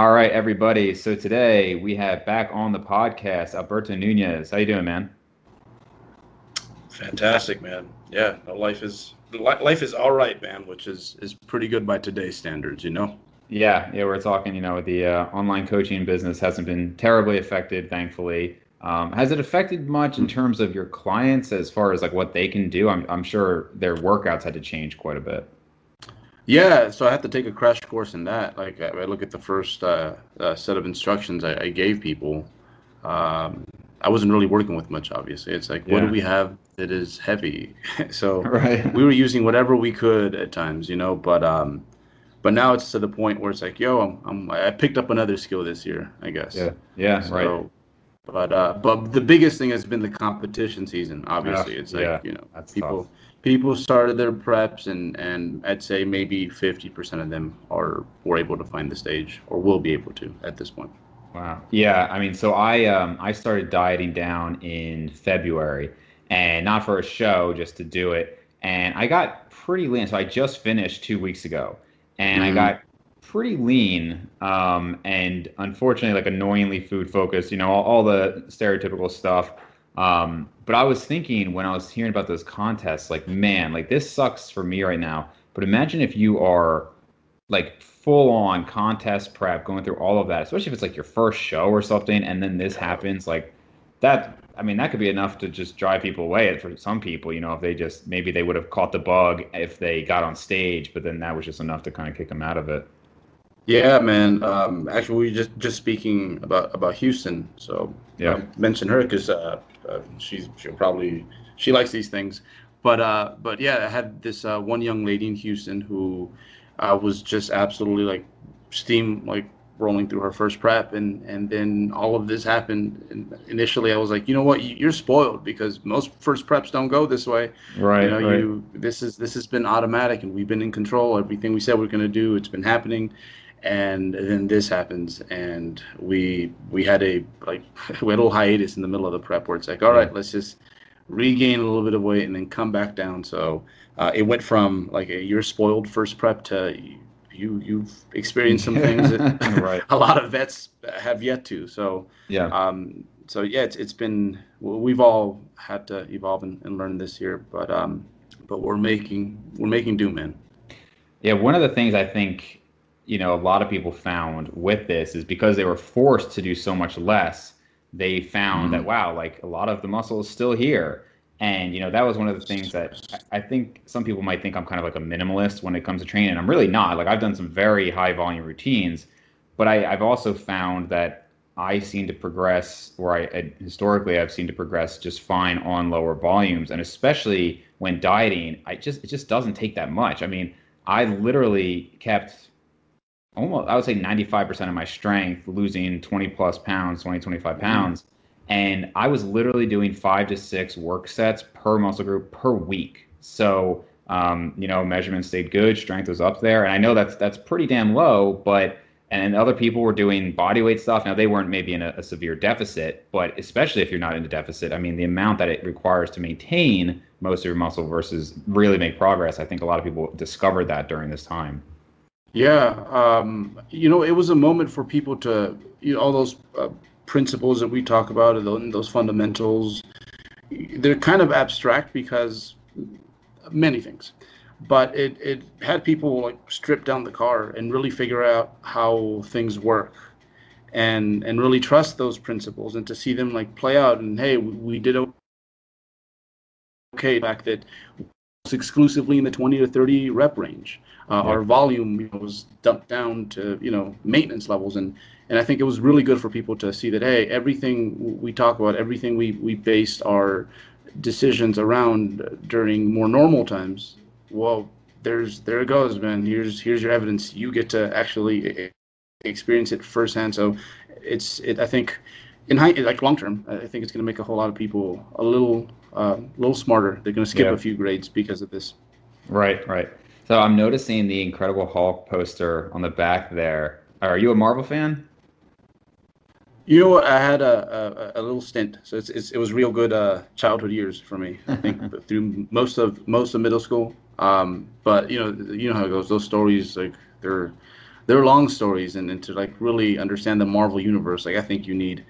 All right, everybody. So today we have back on the podcast Alberto Nunez. How you doing, man? Fantastic, man. Yeah, life is life is all right, man, which is is pretty good by today's standards, you know. Yeah, yeah, we're talking. You know, the uh, online coaching business hasn't been terribly affected, thankfully. Um, has it affected much in terms of your clients as far as like what they can do? I'm I'm sure their workouts had to change quite a bit. Yeah, so I had to take a crash course in that. Like I, look at the first uh, uh, set of instructions I, I gave people. Um, I wasn't really working with much, obviously. It's like, yeah. what do we have that is heavy? so right. we were using whatever we could at times, you know. But um, but now it's to the point where it's like, yo, I'm, I'm I picked up another skill this year, I guess. Yeah, yeah, so, right. But uh, but the biggest thing has been the competition season. Obviously, it's like yeah, you know, people tough. People started their preps, and and I'd say maybe fifty percent of them are were able to find the stage, or will be able to at this point. Wow. Yeah. I mean, so I um I started dieting down in February, and not for a show, just to do it. And I got pretty lean. So I just finished two weeks ago, and mm-hmm. I got pretty lean. Um, and unfortunately, like annoyingly food focused. You know, all, all the stereotypical stuff. Um, but I was thinking when I was hearing about those contests, like, man, like this sucks for me right now. But imagine if you are like full on contest prep, going through all of that, especially if it's like your first show or something, and then this happens, like that. I mean, that could be enough to just drive people away. For some people, you know, if they just maybe they would have caught the bug if they got on stage, but then that was just enough to kind of kick them out of it. Yeah, man. Um, actually, we just just speaking about about Houston. So yeah, I mentioned her because uh, uh, she's she'll probably she likes these things. But uh, but yeah, I had this uh, one young lady in Houston who uh, was just absolutely like steam like rolling through her first prep. And and then all of this happened and initially i was like you know what? You're spoiled because most first preps don't go this way. Right you know right. you this is this has been automatic and we've been in control. Everything we said we are going to do it's been happening and then this happens and we we had a like we had a little hiatus in the middle of the prep where it's like all right yeah. let's just regain a little bit of weight and then come back down so uh, it went from like a you're spoiled first prep to you you've experienced some things that right. a lot of vets have yet to so yeah um so yeah it's, it's been we've all had to evolve and, and learn this year but um but we're making we're making do man yeah one of the things i think you know a lot of people found with this is because they were forced to do so much less they found mm-hmm. that wow like a lot of the muscle is still here. And you know that was one of the things that i think some people might think i'm kind of like a minimalist when it comes to training. I'm really not. Like i've done some very high volume routines but I, i've also found that i seem to progress or i, I historically i've seen to progress just fine on lower volumes. And especially when dieting i just it just doesn't take that much. I mean i literally kept almost I would say 95% of my strength losing 20 plus pounds, 20, 25 mm-hmm. pounds. And I was literally doing five to six work sets per muscle group per week. So, um, you know, measurements stayed good, strength was up there. And I know that's that's pretty damn low, but and other people were doing body weight stuff. Now they weren't maybe in a, a severe deficit, but especially if you're not in a deficit, I mean, the amount that it requires to maintain most of your muscle versus really make progress, I think a lot of people discovered that during this time. Yeah, um, you know, it was a moment for people to, you know, all those uh, principles that we talk about and those fundamentals. They're kind of abstract because many things, but it it had people like strip down the car and really figure out how things work, and and really trust those principles and to see them like play out. And hey, we did a okay back that exclusively in the 20 to 30 rep range uh, yeah. Our volume was dumped down to you know maintenance levels, and and I think it was really good for people to see that hey, everything we talk about, everything we we based our decisions around during more normal times. Well, there's there it goes, man. Here's here's your evidence. You get to actually experience it firsthand. So it's it. I think in high, like long term, I think it's going to make a whole lot of people a little uh, a little smarter. They're going to skip a few grades because of this. Right, right. So I'm noticing the Incredible Hulk poster on the back there. Are you a Marvel fan? You know? I had a, a, a little stint, so it's, it's, it was real good uh, childhood years for me. I think through most of most of middle school. Um, but you know, you know how it goes. Those stories like they're they're long stories, and, and to like really understand the Marvel universe, like I think you need uh,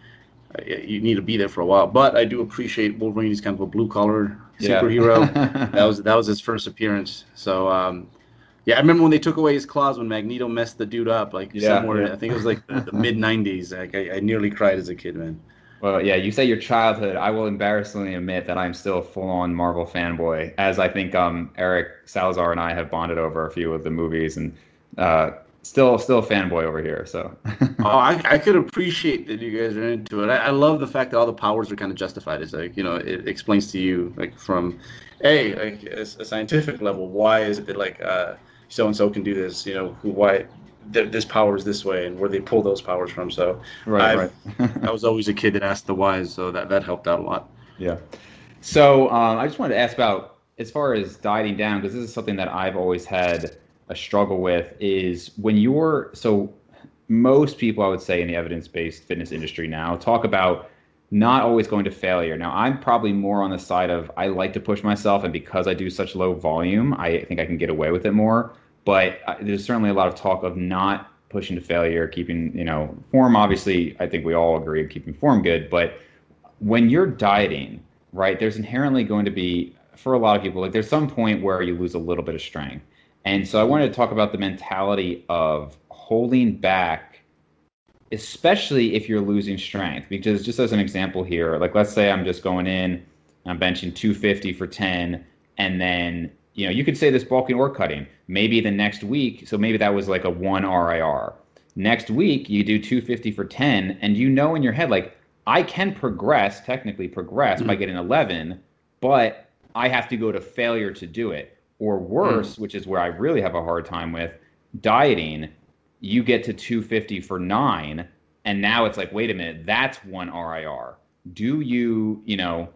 you need to be there for a while. But I do appreciate Wolverine. He's kind of a blue collar superhero. Yeah. that was that was his first appearance. So um, yeah, I remember when they took away his claws when Magneto messed the dude up, like yeah, somewhere. Yeah. I think it was like the, the mid '90s. Like I, I, nearly cried as a kid, man. Well, yeah, you say your childhood. I will embarrassingly admit that I'm still a full-on Marvel fanboy, as I think um, Eric Salazar and I have bonded over a few of the movies, and uh, still still a fanboy over here. So. oh, I, I could appreciate that you guys are into it. I, I love the fact that all the powers are kind of justified. It's like you know, it explains to you like from, a like a, a scientific level, why is it like uh, so and so can do this? You know, who why th- this power is this way and where they pull those powers from. So right, right. I was always a kid that asked the whys, so that that helped out a lot. Yeah. So um, I just wanted to ask about as far as dieting down because this is something that I've always had a struggle with is when you're so most people I would say in the evidence-based fitness industry now talk about not always going to failure. Now, I'm probably more on the side of I like to push myself, and because I do such low volume, I think I can get away with it more. But uh, there's certainly a lot of talk of not pushing to failure, keeping, you know, form. Obviously, I think we all agree keeping form good. But when you're dieting, right, there's inherently going to be, for a lot of people, like there's some point where you lose a little bit of strength. And so I wanted to talk about the mentality of holding back, especially if you're losing strength. Because just as an example here, like let's say I'm just going in, I'm benching 250 for 10, and then you know, you could say this bulking or cutting. Maybe the next week, so maybe that was like a one RIR. Next week, you do 250 for 10, and you know in your head, like, I can progress, technically progress mm-hmm. by getting 11, but I have to go to failure to do it. Or worse, mm-hmm. which is where I really have a hard time with dieting, you get to 250 for nine, and now it's like, wait a minute, that's one RIR. Do you, you know,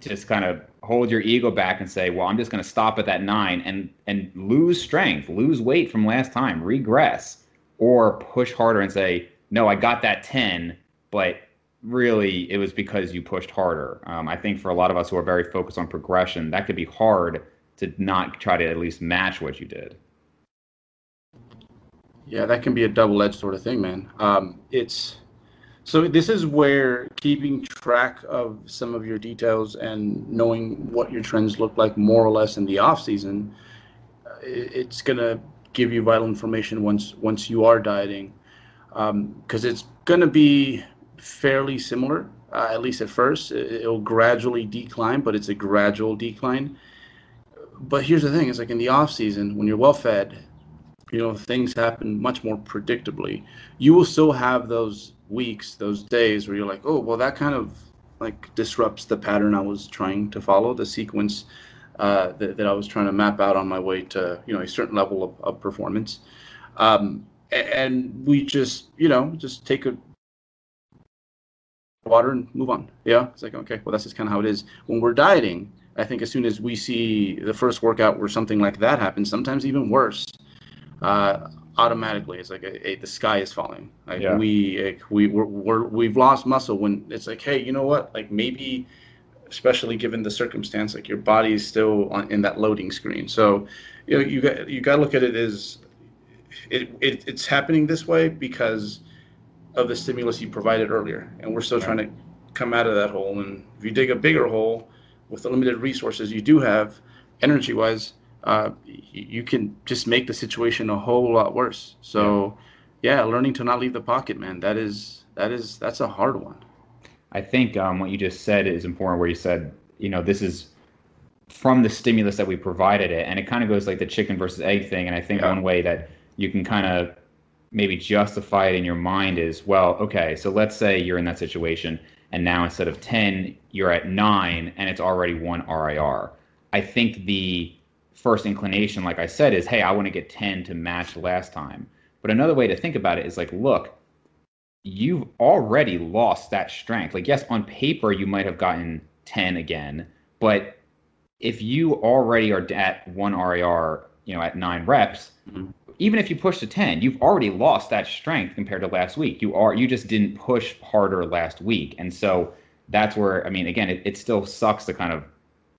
just kind of hold your ego back and say, well, I'm just going to stop at that nine and and lose strength, lose weight from last time, regress, or push harder and say, no, I got that ten, but really it was because you pushed harder. Um, I think for a lot of us who are very focused on progression, that could be hard to not try to at least match what you did. Yeah, that can be a double-edged sort of thing, man. Um, it's so this is where keeping track of some of your details and knowing what your trends look like more or less in the off season, it's gonna give you vital information once once you are dieting, because um, it's gonna be fairly similar uh, at least at first. It'll gradually decline, but it's a gradual decline. But here's the thing: is like in the off season when you're well fed, you know things happen much more predictably. You will still have those weeks, those days where you're like, oh, well, that kind of like disrupts the pattern I was trying to follow, the sequence uh, that, that I was trying to map out on my way to, you know, a certain level of, of performance. Um, and we just, you know, just take a water and move on. Yeah. It's like, okay, well, that's just kind of how it is. When we're dieting, I think as soon as we see the first workout where something like that happens, sometimes even worse, uh, automatically it's like a, a, the sky is falling. Like yeah. we like, we we're, we're, we've lost muscle when it's like hey you know what? Like maybe especially given the circumstance like your body is still on, in that loading screen. So you know you got you got to look at it as it, it it's happening this way because of the stimulus you provided earlier. And we're still right. trying to come out of that hole. And if you dig a bigger hole with the limited resources you do have energy wise uh, you can just make the situation a whole lot worse. So, yeah. yeah, learning to not leave the pocket, man, that is that is that's a hard one. I think um, what you just said is important. Where you said, you know, this is from the stimulus that we provided it, and it kind of goes like the chicken versus egg thing. And I think yeah. one way that you can kind of maybe justify it in your mind is, well, okay, so let's say you're in that situation, and now instead of ten, you're at nine, and it's already one RIR. I think the first inclination, like I said, is hey, I want to get 10 to match last time. But another way to think about it is like, look, you've already lost that strength. Like, yes, on paper, you might have gotten 10 again, but if you already are at one RIR, you know, at nine reps, mm-hmm. Even if you push to 10, you've already lost that strength compared to last week. You are, you just didn't push harder last week. And so that's where, I mean, again, it, it still sucks to kind of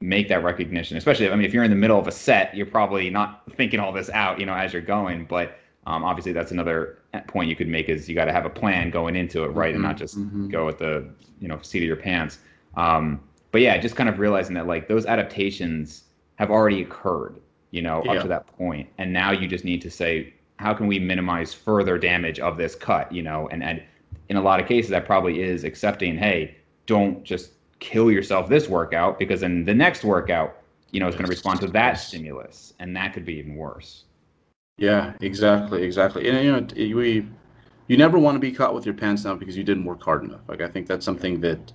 make that recognition especially i mean if you're in the middle of a set you're probably not thinking all this out you know as you're going but Um, obviously, that's another point you could make is you got to have a plan going into it, right, mm-hmm. and not just mm-hmm. go with the you know seat of your pants. Um, but yeah, just kind of realizing that like those adaptations have already occurred, you know, yeah. up to that point, and now you just need to say how can we minimize further damage of this cut, you know, and and in a lot of cases that probably is accepting, hey, don't just kill yourself this workout because then the next workout, you know, is going to respond to that stimulus, and that could be even worse. Yeah, exactly, exactly. And you know, we you never want to be caught with your pants down because you didn't work hard enough. Like I think that's something that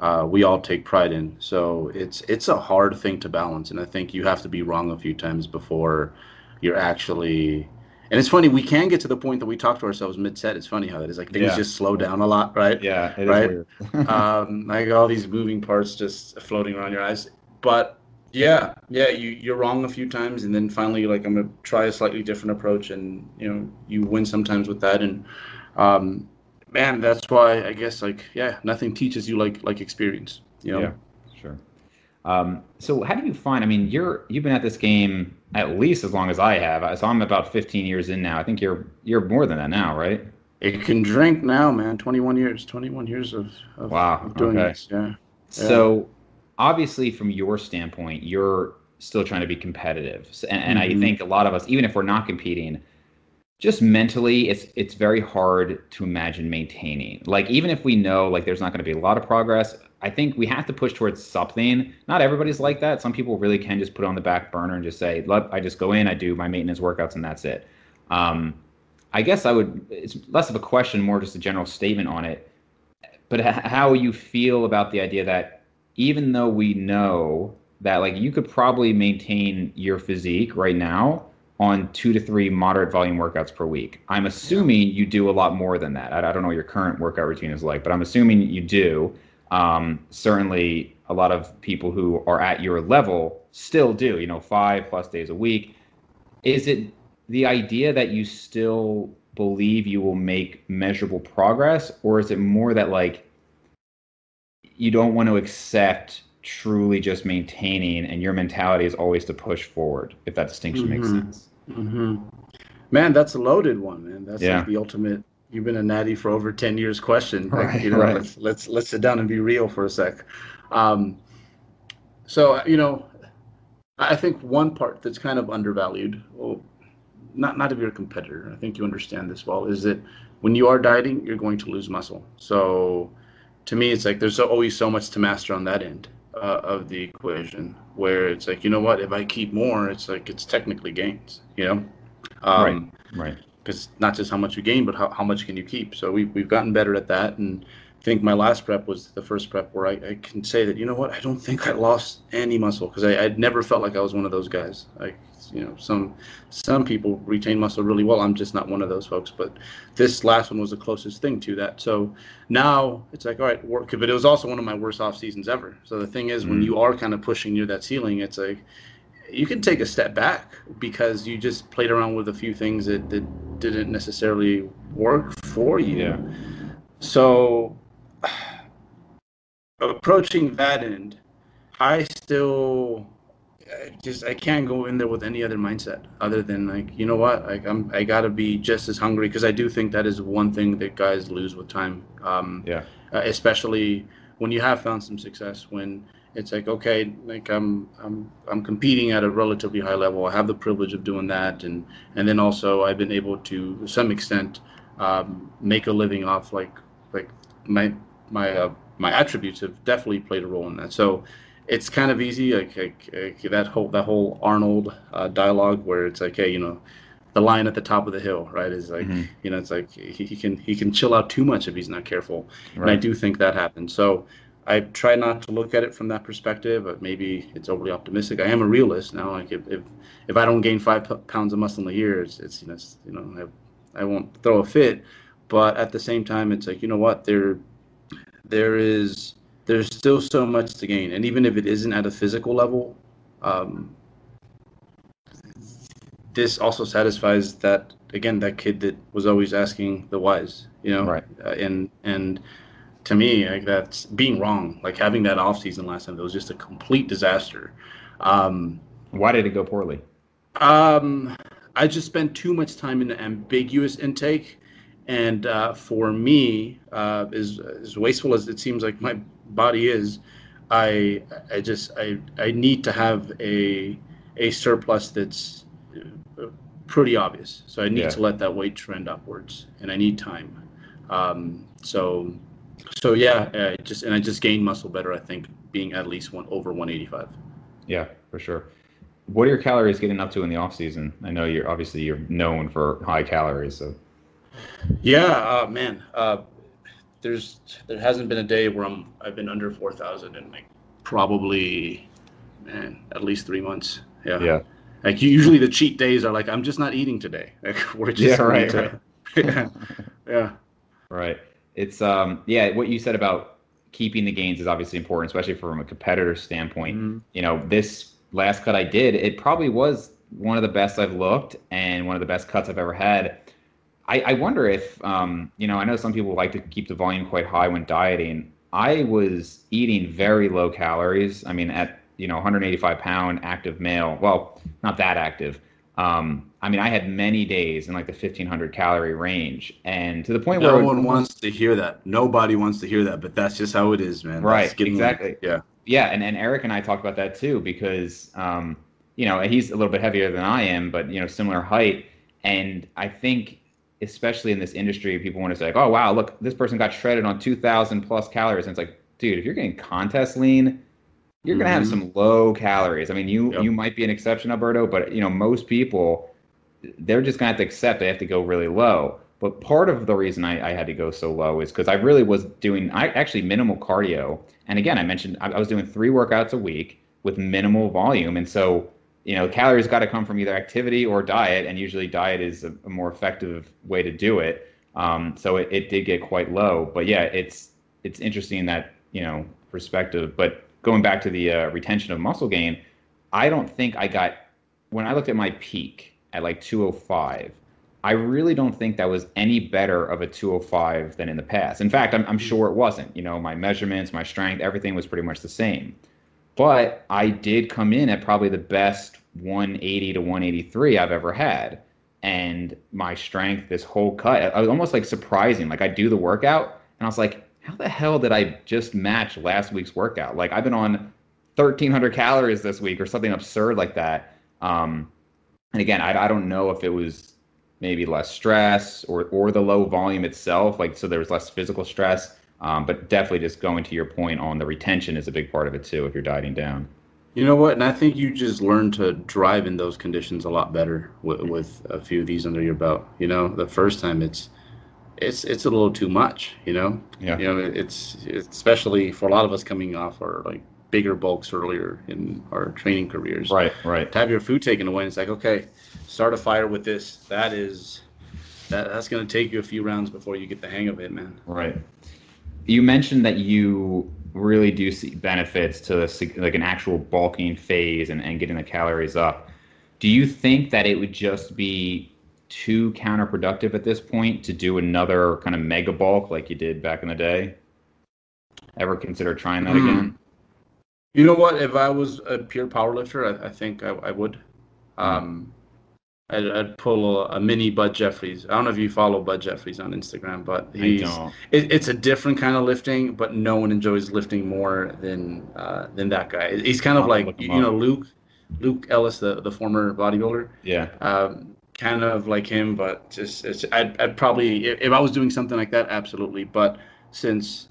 uh, we all take pride in. So it's it's a hard thing to balance, and I think you have to be wrong a few times before you're actually. And it's funny we can get to the point that we talk to ourselves mid set. It's funny how that is. Like things yeah. just slow down a lot, right? Yeah, right. um, like all these moving parts just floating around your eyes, but yeah, yeah, you you're wrong a few times, and then finally you're like, I'm gonna try a slightly different approach, and you know, you win sometimes with that, and um, man, that's why I guess like yeah, nothing teaches you like like experience, you know. Yeah, sure. Um, so how do you find? I mean, you're you've been at this game at least as long as I have. So I'm about 15 years in now. I think you're you're more than that now, right? It can drink now, man. 21 years, 21 years of, of wow of doing okay. this. Yeah. So obviously from your standpoint you're still trying to be competitive and, and mm-hmm. i think a lot of us even if we're not competing just mentally it's it's very hard to imagine maintaining. Like even if we know like there's not going to be a lot of progress i think we have to push towards something. Not everybody's like that. Some people really can just put on the back burner and just say look i just go in i do my maintenance workouts and that's it. Um, i guess i would it's less of a question more just a general statement on it. But how you feel about the idea that even though we know that like you could probably maintain your physique right now on two to three moderate volume workouts per week. I'm assuming you do a lot more than that. I, I don't know what your current workout routine is like, but I'm assuming you do. Um, certainly, a lot of people who are at your level still do, you know, five plus days a week. Is it the idea that you still believe you will make measurable progress, or is it more that like you don't want to accept truly just maintaining and your mentality is always to push forward if that distinction mm-hmm. makes sense mm-hmm. man that's a loaded one man that's yeah. like the ultimate you've been a natty for over 10 years question like, right, you know right. let's, let's let's sit down and be real for a sec um, so you know i think one part that's kind of undervalued well not not if you're a competitor i think you understand this well is that when you are dieting you're going to lose muscle so to me, it's like there's always so much to master on that end uh, of the equation. Where it's like, you know what? If I keep more, it's like it's technically gains. You know, um, right, right. Because not just how much you gain, but how, how much can you keep. So we've we've gotten better at that, and I think my last prep was the first prep where I, I can say that you know what? I don't think I lost any muscle because I I'd never felt like I was one of those guys. Like you know some some people retain muscle really well. I'm just not one of those folks but this last one was the closest thing to that. So now it's like all right work but it was also one of my worst off seasons ever. So the thing is mm when you are kind of pushing near that ceiling it's like you can take a step back because you just played around with a few things that, that didn't necessarily work for you. Yeah. so approaching that end i still I just I can't go in there with any other mindset other than like you know what like I'm I gotta be just as hungry because I do think that is one thing that guys lose with time. Um, yeah. Uh, especially when you have found some success when it's like okay like I'm I'm I'm competing at a relatively high level. I have the privilege of doing that and and then also I've been able to, to some extent um, make a living off like like my my uh, my attributes have definitely played a role in that. So it's kind of easy like, like, like that whole that whole Arnold uh, dialogue where it's like hey you know the lion at the top of the hill right is like mm-hmm. you know it's like he, he, can he can chill out too much if he's not careful. Right. and I do think that happens so I try not to look at it from that perspective but maybe it's overly optimistic. I am a realist now like if if, if I don't gain five p- pounds of muscle in a year it's, it's you know it's, you know I, I won't throw a fit. But at the same time it's like you know what? There there is there's still so much to gain. And even if it isn't at a physical level, um, this also satisfies that again that kid that was always asking the whys, you know, right? Uh, and and to me, like that's being wrong. Like having that off season last time, it was just a complete disaster. Um, Why did it go poorly? Um, I just spent too much time in the ambiguous intake, and uh, for me, uh, as as wasteful as it seems like my body is, I I just I I need to have a a surplus that's uh, pretty obvious. So I need yeah. to let that weight trend upwards, and I need time. Um, so so yeah, uh, just and I just gained muscle better. I think being at least one over 185. Yeah, for sure. What are your calories getting up to in the off season? I know you're obviously you're known for high calories, so. Yeah, uh, man. Uh, there's there hasn't been a day where I'm I've been under 4,000 in like probably, man, at least three months. Yeah. Yeah. Like usually the cheat days are like I'm just not eating today. Like we're just yeah, right, to, right. yeah, yeah. Right. It's um yeah what you said about keeping the gains is obviously important, especially from a competitor standpoint. Mm-hmm. You know this last cut I did, it probably was one of the best I've looked and one of the best cuts I've ever had. I, I wonder if, um, you know, I know some people like to keep the volume quite high when dieting. I was eating very low calories. I mean, at, you know, 185 pound active male, well, not that active. Um, I mean, I had many days in like the 1500 calorie range, and to the point no where no one wants to hear that. Nobody wants to hear that, but that's just how it is, man. Right. Exactly. yeah yeah, and, and Eric and I talked about that too because um, you know he's a little bit heavier than I am, but you know similar height, and I think especially in this industry, people want to say like, oh wow, look, this person got shredded on two thousand plus calories, and it's like, dude, if you're getting contest lean, you're gonna have mm-hmm. some low calories. I mean, you yep. you might be an exception, Alberto, but you know most people, they're just gonna have to accept they have to go really low. But part of the reason I, I had to go so low is because I really was doing I actually minimal cardio. And again, I mentioned I, I was doing three workouts a week with minimal volume. And so, you know, calories got to come from either activity or diet. And usually diet is a, a more effective way to do it. Um, so it, it did get quite low. But yeah, it's it's interesting that, you know, perspective. But going back to the uh, retention of muscle gain, I don't think I got when I looked at my peak at like 205 I really don't think that was any better of a 205 than in the past. In fact, I'm, I'm sure it wasn't. You know, my measurements, my strength, everything was pretty much the same. But I did come in at probably the best 180 to 183 I've ever had. And my strength, this whole cut, I was almost like surprising. Like I do the workout and I was like, how the hell did I just match last week's workout? Like I've been on 1300 calories this week or something absurd like that. Um, and again, I, I don't know if it was maybe less stress or or the low volume itself like so there was less physical stress um, but definitely just going to your point on the retention is a big part of it too if you're dieting down. You know what? And i think you just learn to drive in those conditions a lot better with, with a few of these under your belt. You know the first time it's it's it's a little too much you know? Yeah. You know it's, it's especially for a lot of us coming off our like bigger bulks earlier in our training careers. Right right. To have your food taken away it's like okay start a fire with this. That is that that's going to take you a few rounds before you get the hang of it, man. Right. You mentioned that you really do see benefits to like an actual bulking phase and, and getting the calories up. Do you think that it would just be too counterproductive at this point to do another kind of mega bulk like you did back in the day? Ever consider trying that mm. again? You know what? If I was a pure powerlifter, I, I think I, I would. Hmm. Um, I'd, I'd pull a, a, mini Bud Jeffries. I don't know if you follow Bud Jeffries on Instagram, but he's it, it's a different kind of lifting. But no one enjoys lifting more than uh, than that guy. He's kind of like you know Luke Luke Ellis, the the former bodybuilder. Yeah. Um, kind of like him, but just it's, I'd, I'd probably if, if I was doing something like that, absolutely. But since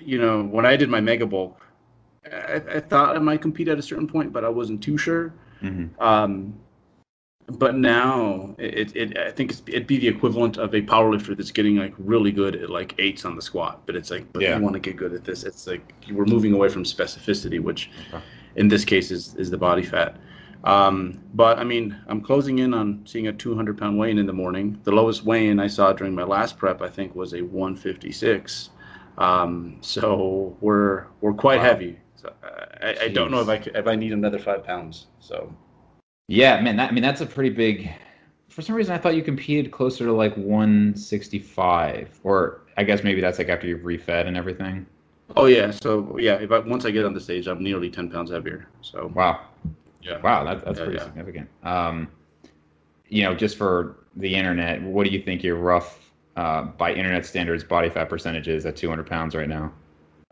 you know when I did my mega bulk, I, I thought I might compete at a certain point, but I wasn't too sure. Mm-hmm. Um, but now it, it I think it'd be the equivalent of a powerlifter that's getting like really good at like eights on the squat. But it's like, but yeah. you want to get good at this. It's like we're moving away from specificity, which okay. in this case is is the body fat. Um, but I mean, I'm closing in on seeing a 200 pound weigh in in the morning. The lowest weigh in I saw during my last prep, I think, was a 156. Um, so we're we're quite wow. heavy. So I, I, don't know if I if I need another five pounds. So yeah, man. That, I mean, that's a pretty big. For some reason, I thought you competed closer to like 165, or I guess maybe that's like after you've refed and everything. Oh yeah. So yeah, if I, once I get on the stage, I'm nearly 10 pounds heavier. So wow. Yeah. Wow, that, that's yeah, pretty yeah. significant. Um, you know, just for the internet, what do you think your rough, uh, by internet standards, body fat percentage is at 200 pounds right now?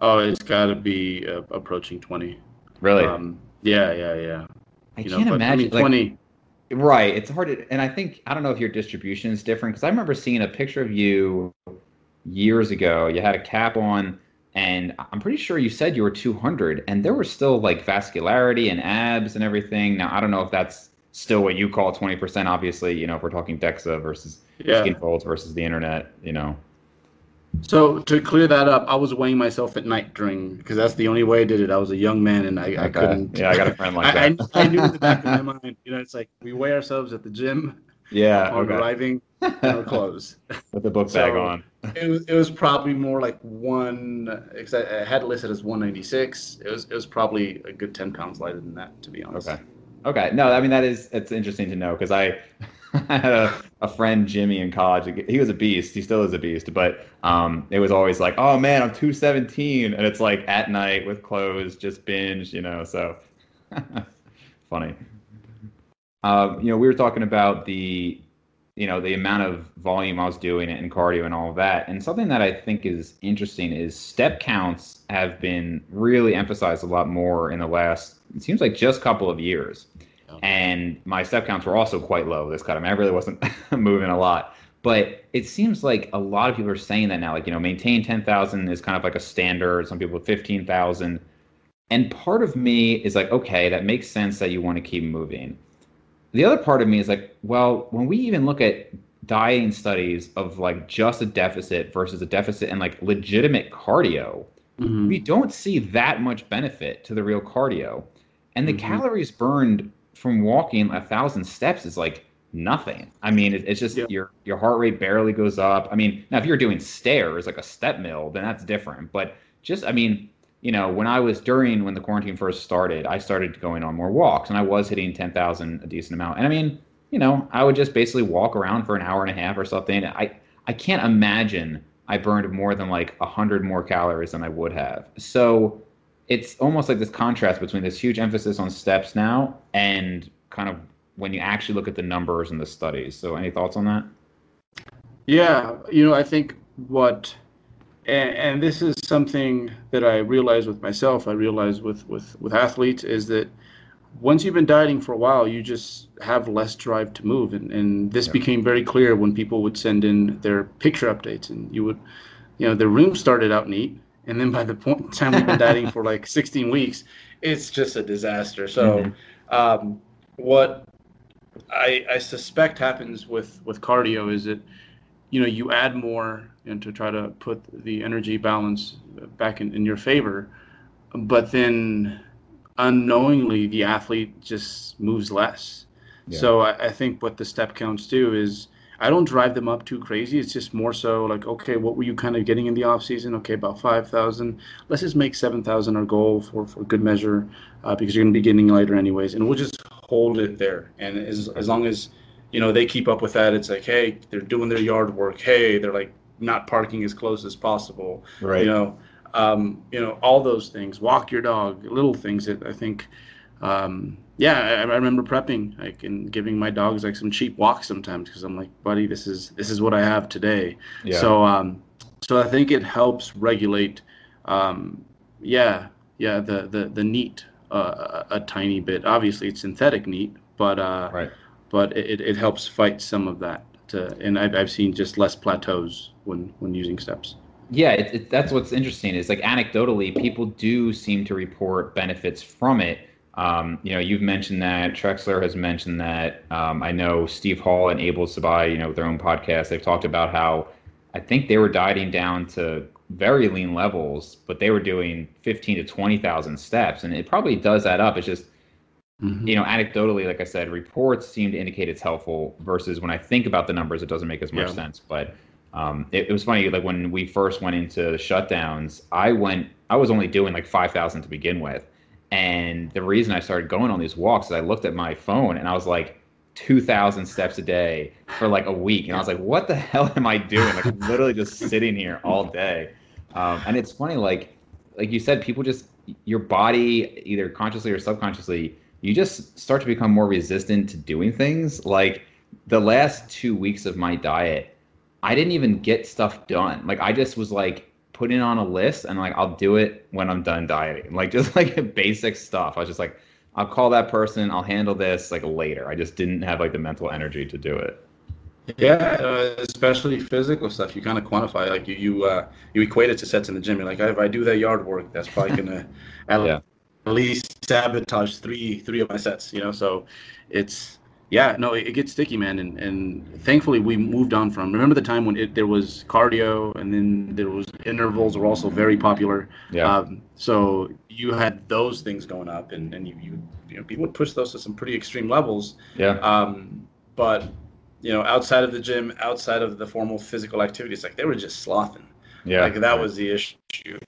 Oh, it's got to be uh, approaching 20. Really? Um, yeah, yeah, yeah. I You can't but, imagine. I mean, like- 20. Right. It's hard to, and I think I don't know if your distribution is different because I remember seeing a picture of you years ago. You had a cap on, and I'm pretty sure you said you were 200, and there was still like vascularity and abs and everything. Now I don't know if that's still what you call 20%. Obviously, you know, if we're talking DEXA versus Yeah. skin folds versus the internet, you know. So to clear that up, I was weighing myself at night during because that's the only way I did it. I was a young man and I, I couldn't. Yeah, I got a friend like I, that. I, I knew in the back of my mind, you know, it's like we weigh ourselves at the gym yeah. on Okay. arriving in our clothes. With the book bag So- on. It was it was probably more like one. Because I, had it listed as 196. It was it was probably a good 10 pounds lighter than that, to be honest. Okay. Okay. No, I mean that is it's interesting to know because I had a, friend Jimmy in college. He was a beast. He still is a beast. But um, it was always like, oh man, I'm 217, and it's like at night with clothes, just binge, you know. So funny. Um, you know, we were talking about the, you know, the amount of volume I was doing in cardio and all that. And something that I think is interesting is step counts have been really emphasized a lot more in the last, it seems like just a couple of years. And my step counts were also quite low this cut. I mean, I really wasn't moving a lot. But it seems like a lot of people are saying that now, like, you know, maintain 10,000 is kind of like a standard. Some people 15,000. And part of me is like, okay, that makes sense that you want to keep moving. The other part of me is like, well, when we even look at dieting studies of like just a deficit versus a deficit and like legitimate cardio, Mhm. we don't see that much benefit to the real cardio. And the Mhm. calories burned from walking a thousand steps is like nothing. I mean, it, it's just Yeah. your your heart rate barely goes up. I mean, now if you're doing stairs like a step mill, then that's different. But just, I mean, you know, when I was during when the quarantine first started, I started going on more walks, and I was hitting ten thousand a decent amount. And I mean, you know, I would just basically walk around for an hour and a half or something. I I can't imagine I burned more than like a hundred more calories than I would have. So it's almost like this contrast between this huge emphasis on steps now and kind of when you actually look at the numbers and the studies. So any thoughts on that? Yeah, you know, I think what, and, and this is something that I realize with myself, I realize with, with, with athletes, is that once you've been dieting for a while, you just have less drive to move. And, and this Yeah. became very clear when people would send in their picture updates. And you would, you know, the room started out neat. And then by the point time we've been dieting for like 16 weeks, it's just a disaster. So, Mhm. um, what I, I suspect happens with, with cardio is that you know you add more and to try to put the energy balance back in, in your favor but then unknowingly the athlete just moves less Yeah. so I, I think what the step counts do is i don't drive them up too crazy. It's just more so like okay what were you kind of getting in the off season? Okay about 5000 let's just make 7000 our goal for, for good measure uh, because you're going to be getting lighter anyways and we'll just hold it there. And as, as long as you know they keep up with that it's like hey they're doing their yard work. Hey they're like not parking as close as possible. Right. you know um, you know all those things. Walk your dog. Little things that i think um, yeah I, I remember prepping like and giving my dogs like some cheap walks sometimes because i'm like buddy this is this is what i have today yeah. so um, so i think it helps regulate um, yeah yeah the the the neat uh, a, a tiny bit obviously it's synthetic neat but uh, right. but it, it helps fight some of that. To, and I've, I've seen just less plateaus when, when using steps. Yeah, it, it, that's what's interesting. Is like anecdotally, people do seem to report benefits from it. Um, you know, you've mentioned that Trexler has mentioned that. Um, I know Steve Hall and Able Sabai, you know, with their own podcast, they've talked about how I think they were dieting down to very lean levels, but they were doing 15 to 20,000 steps, and it probably does add up. It's just you know, anecdotally, like I said, reports seem to indicate it's helpful versus when I think about the numbers, it doesn't make as much Yeah. sense. But um, it, it was funny, like when we first went into the shutdowns, I went, I was only doing like 5,000 to begin with. And the reason I started going on these walks is I looked at my phone and I was like 2,000 steps a day for like a week. And I was like, what the hell am I doing? Like, literally just sitting here all day. Um, and it's funny, like, like you said, people just, your body, either consciously or subconsciously, you just start to become more resistant to doing things. Like the last two weeks of my diet, I didn't even get stuff done. Like I just was like putting on a list and like I'll do it when I'm done dieting. Like just like basic stuff. I was just like, I'll call that person, I'll handle this like later. I just didn't have like the mental energy to do it. Yeah, uh, especially physical stuff. You kind of quantify, like you you uh, you equate it to sets in the gym. You're like, if I do that yard work, that's probably gonna at yeah. least sabotage three three of my sets. You know, so it's yeah, no, it, it, gets sticky, man. And and thankfully we moved on from. Remember the time when it, there was cardio and then there was intervals were also very popular. Yeah. Um, so you had those things going up, and and you you you know people would push those to some pretty extreme levels. Yeah. Um, but you know, outside of the gym, outside of the formal physical activities, like they were just slothing. Yeah. Like that was the issue.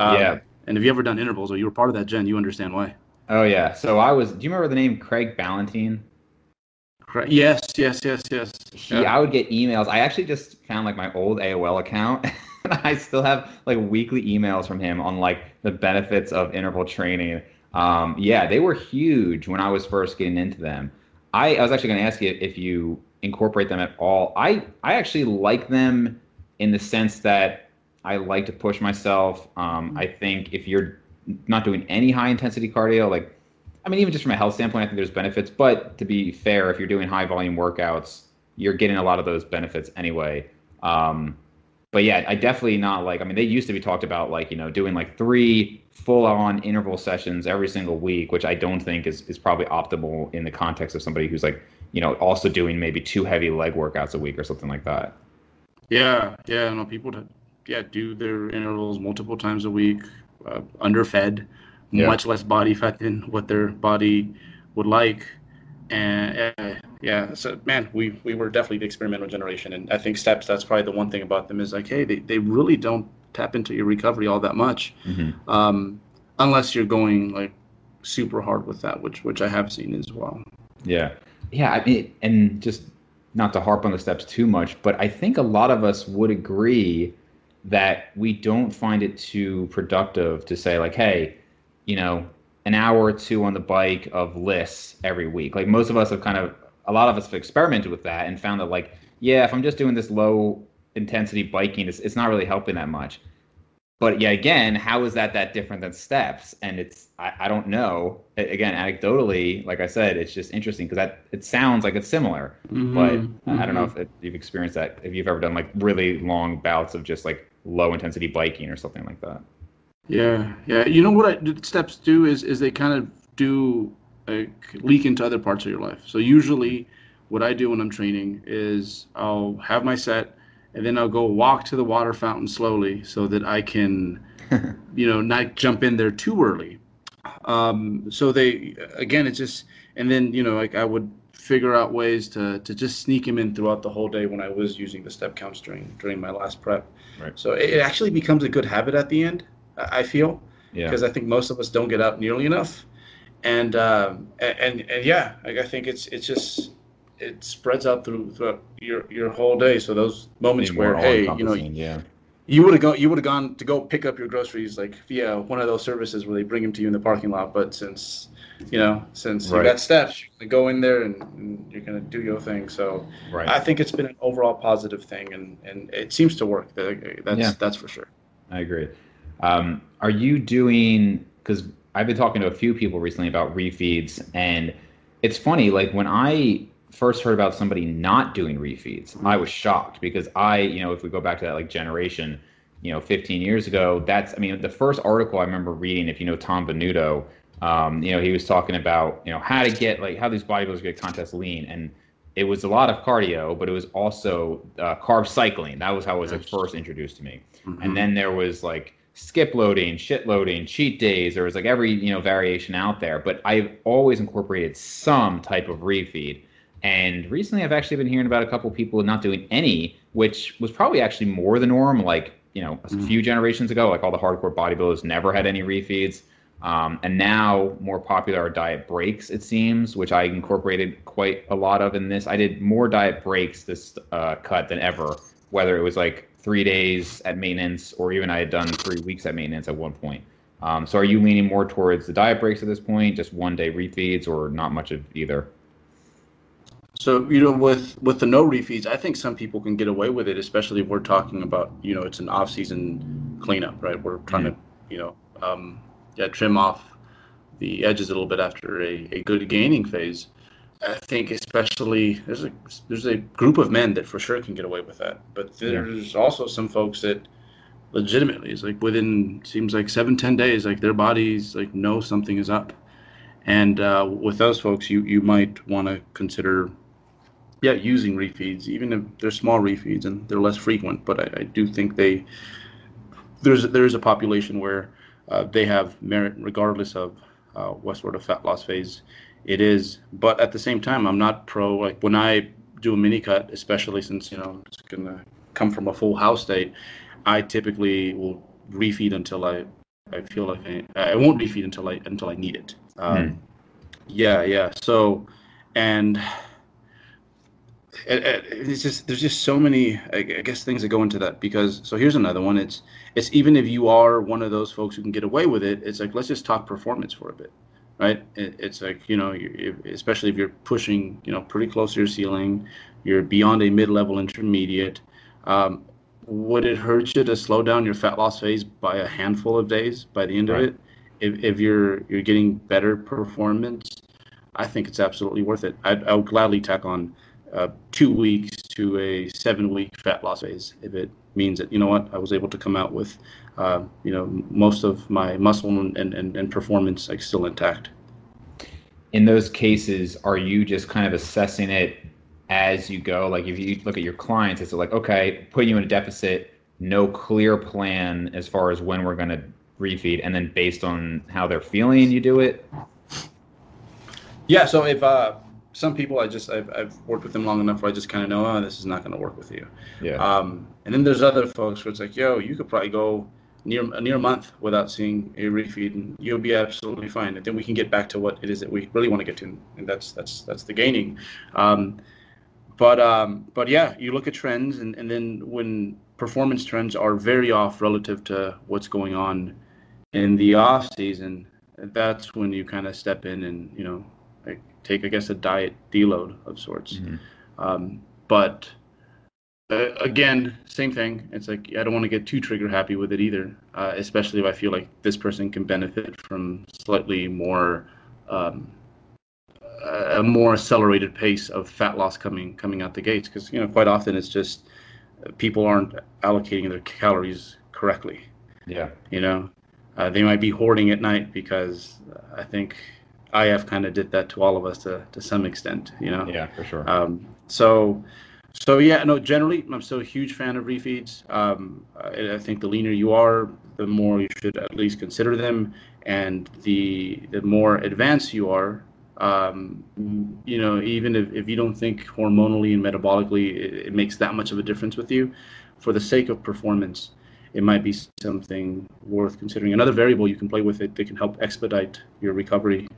Um, yeah. And if you ever done intervals or you were part of that gen, you understand why. Oh yeah. So I was. Do you remember the name Craig Ballantyne? Yes, yes, yes, yes. He, yeah. I would get emails. I actually just found like my old AOL account. and I still have like weekly emails from him on like the benefits of interval training. Um, yeah, they were huge when I was first getting into them. I, I was actually going to ask you if you incorporate them at all. I I actually like them in the sense that I like to push myself. Um, I think if you're not doing any high intensity cardio, like I mean, even just from a health standpoint, I think there's benefits. But to be fair, if you're doing high volume workouts, you're getting a lot of those benefits anyway. Um, but yeah, I definitely not like. I mean, they used to be talked about like you know doing like three full on interval sessions every single week, which I don't think is is probably optimal in the context of somebody who's like you know also doing maybe two heavy leg workouts a week or something like that. Yeah, yeah, no, people yeah do their intervals multiple times a week, uh, underfed, yeah. much less body fat than what their body would like and uh, yeah so man we we were definitely the experimental generation and i think steps that's probably the one thing about them is like hey they, they really don't tap into your recovery all that much mm-hmm. um, unless you're going like super hard with that which which i have seen as well yeah yeah i mean and just not to harp on the steps too much but i think a lot of us would agree that we don't find it too productive to say like hey you know an hour or two on the bike of lists every week. Like most of us have kind of, a lot of us have experimented with that and found that like, yeah, if I'm just doing this low intensity biking, it's, it's not really helping that much. But yeah, again, how is that that different than steps? And it's I, I don't know. Again, anecdotally, like I said, it's just interesting because that it sounds like it's similar, mm-hmm. but mm-hmm. I don't know mm-hmm. if it, you've experienced that. If you've ever done like really long bouts of just like low intensity biking or something like that. Yeah, yeah. You know what I, steps do is is they kind of do leak into other parts of your life. So usually, what I do when I'm training is I'll have my set, and then I'll go walk to the water fountain slowly so that I can, you know, not jump in there too early. Um, so they again, it's just and then you know like I would figure out ways to to just sneak him in throughout the whole day when I was using the step counts during during my last prep. Right. So it, it actually becomes a good habit at the end. I feel because yeah. I think most of us don't get out nearly enough, and um, and, and, yeah, like I think it's it's just it spreads out through throughout your your whole day. So those moments where hey, you know, yeah. You would have gone. You would have gone to go pick up your groceries like via one of those services where they bring them to you in the parking lot. But since, you know, since right. you got steps, you go in there and, and, you're gonna do your thing. So right. I think it's been an overall positive thing, and, and it seems to work. That's yeah. that's for sure. I agree. Um, are you doing? Because I've been talking to a few people recently about refeeds, and it's funny. Like when I first heard about somebody not doing refeeds, I was shocked because I, you know, if we go back to that like generation, you know, 15 years ago, that's, I mean, the first article I remember reading, if you know Tom Venuto, um, you know, he was talking about, you know, how to get like how these bodybuilders get contest lean, and it was a lot of cardio, but it was also uh, carb cycling. That was how it was like, first introduced to me, mm-hmm. and then there was like skip loading, shit loading, cheat days. There was like every you know variation out there, but I've always incorporated some type of refeed. And recently, I've actually been hearing about a couple people not doing any, which was probably actually more the norm. Like you know, a mm. few generations ago, like all the hardcore bodybuilders never had any refeeds. Um, and now more popular are diet breaks, it seems, which I incorporated quite a lot of in this. I did more diet breaks this uh, cut than ever, whether it was like three days at maintenance, or even I had done three weeks at maintenance at one point. Um, so are you leaning more towards the diet breaks at this point, just one day refeeds, or not much of either? So you know, with with the no refeeds, I think some people can get away with it, especially if we're talking about you know it's an off season cleanup, right? We're trying mm-hmm. to you know um, yeah trim off the edges a little bit after a, a good gaining phase. I think especially there's a there's a group of men that for sure can get away with that, but there's yeah. also some folks that legitimately is like within seems like seven ten days like their bodies like know something is up, and uh, with those folks you you might want to consider yeah using refeeds even if they're small refeeds and they're less frequent, but I, I do think they there's there's a population where uh, they have merit regardless of uh, what sort of fat loss phase it is. But at the same time, I'm not pro. Like when I do a mini cut, especially since you know it's gonna come from a full house state, I typically will refeed until I I feel like I, I won't refeed until I until I need it. Um, mm. Yeah, yeah. So, and it, it, it's just there's just so many I guess things that go into that because so here's another one. It's it's even if you are one of those folks who can get away with it, it's like let's just talk performance for a bit right? It, it's like you know, especially if you're pushing, you know, pretty close to your ceiling, you're beyond a mid-level intermediate. Um, would it hurt you to slow down your fat loss phase by a handful of days by the end right. of it? If, if you're you're getting better performance, I think it's absolutely worth it. I'd, I would gladly tack on uh, two weeks to a seven-week fat loss phase if it means that you know what I was able to come out with uh, you know, most of my muscle and, and, and performance like still intact. In those cases, are you just kind of assessing it as you go? Like if you look at your clients, it's like, okay, putting you in a deficit, no clear plan as far as when we're going to refeed, and then based on how they're feeling, you do it. Yeah. So if uh, some people I just I've, I've worked with them long enough where I just kind of know oh this is not going to work with you. Yeah. Um, and then there's other folks where it's like yo you could probably go near a near month without seeing a refeed, and you'll be absolutely fine. And then we can get back to what it is that we really want to get to, and that's that's that's the gaining. Um, but um, but yeah, you look at trends, and, and then when performance trends are very off relative to what's going on in the off season, that's when you kind of step in and you know take I guess a diet deload of sorts. Mm-hmm. Um, but uh, again, same thing. It's like I don't want to get too trigger happy with it either, uh, especially if I feel like this person can benefit from slightly more, um, a more accelerated pace of fat loss coming coming out the gates. Because you know, quite often it's just uh, people aren't allocating their calories correctly. Yeah. You know, uh, they might be hoarding at night because I think IF kind of did that to all of us to to some extent. You know. Yeah, for sure. Um, so so yeah, no. Generally, I'm still a huge fan of refeeds. Um, I, I, think the leaner you are, the more you should at least consider them, and the the more advanced you are, um, you know, even if, if you don't think hormonally and metabolically it, it, makes that much of a difference with you, for the sake of performance, it might be something worth considering. Another variable you can play with it that can help expedite your recovery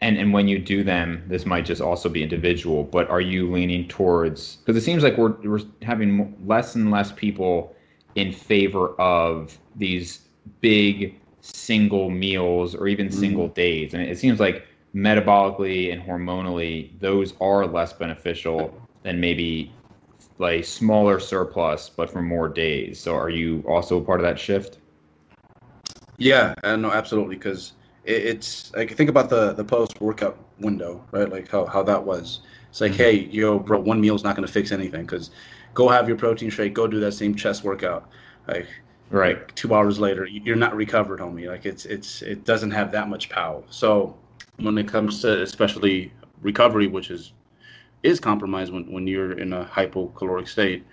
and and when you do them this might just also be individual but are you leaning towards because it seems like we're, we're having less and less people in favor of these big single meals or even mm-hmm. single days. And it seems like metabolically and hormonally those are less beneficial than maybe like smaller surplus but for more days. So are you also part of that shift? Yeah uh, no absolutely because it's like think about the the post workout window, right? Like how how that was. It's like, mm-hmm. hey, yo, bro, one meal is not going to fix anything because go have your protein shake, go do that same chest workout. Like, right, like two hours later, you're not recovered, homie. Like it's it's it doesn't have that much power. So when it comes to especially recovery, which is is compromised when when you're in a hypocaloric state,